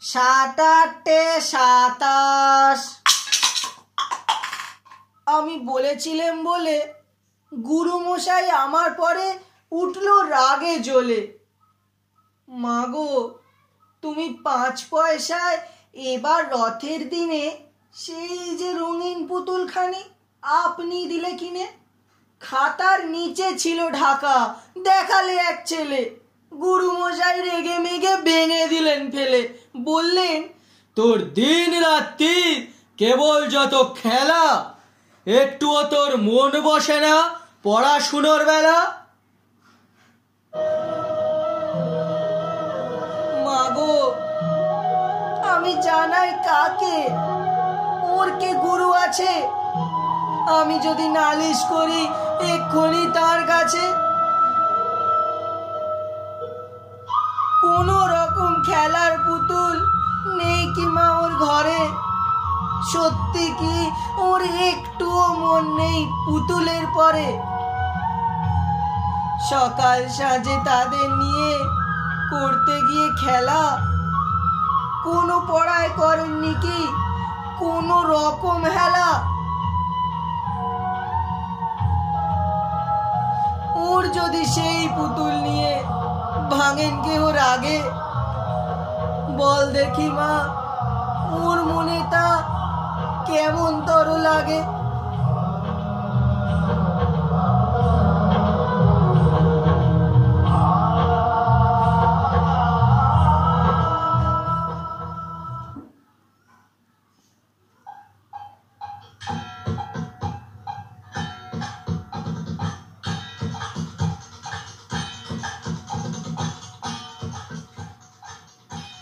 সাত আটে সাতাশ। আমি বলেছিলাম বলে গুরুমশাই আমার পরে উঠল রাগে জ্বলে। মাগো তুমি পাঁচ পয়সায় এবার রথের দিনে সেই যে রঙিন পুতুলখানি আপনি দিলে কিনে? খাতার নিচে ছিল ঢাকা, দেখালে এক ছেলে। গুরুমশাই রেগে মেগে ভেঙে দিলেন ফেলে। বললেন তোর দিন রাত্রি কেবল যত খেলা একটুও তোর মন বসে না পড়াশুনোর বেলা। মাগো আমি জানাই কাকে? ওর কে গুরু আছে? আমি যদি নালিশ করি এক্ষুনি তার কাছে। কোন রকম নেই কি মা ওর ঘরে? সত্যি কি ওর একটুও মন নেই পুতুলের পরে? সকাল সাজে তাদের নিয়ে করতে গিয়ে খেলা? কোনো পড়ায় করেননি কি? কোনো রকম হেলা? ওর যদি সেই পুতুল নিয়ে ভাঙেন কে ওর আগে বল দেখি মা। কেমন তর লাগে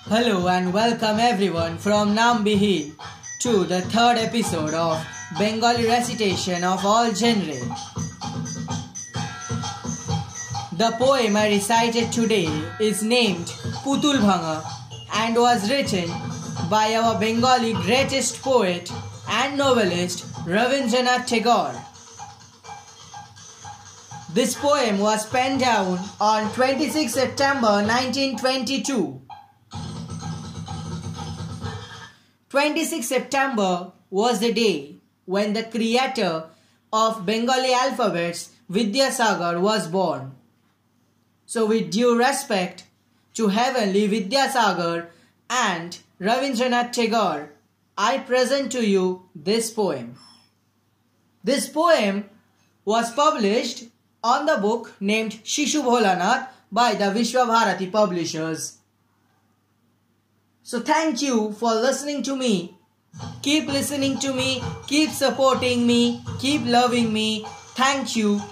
Hello and welcome everyone from Nambihi to the third episode of Bengali recitation of all genre. The poem I recited today is named Putul Bhanga and was written by our Bengali greatest poet and novelist Ravindranath Tagore. This poem was penned down on 26 September 1922. 26 September was the day when the creator of Bengali alphabets Vidyasagar was born. So with due respect to heavenly Vidyasagar and Ravindranath Tagore, I present to you this poem. This poem was published on the book named Shishu Bholanath by the Vishwabharati publishers. So thank you for listening to me. Keep listening to me, keep supporting me, keep loving me. Thank you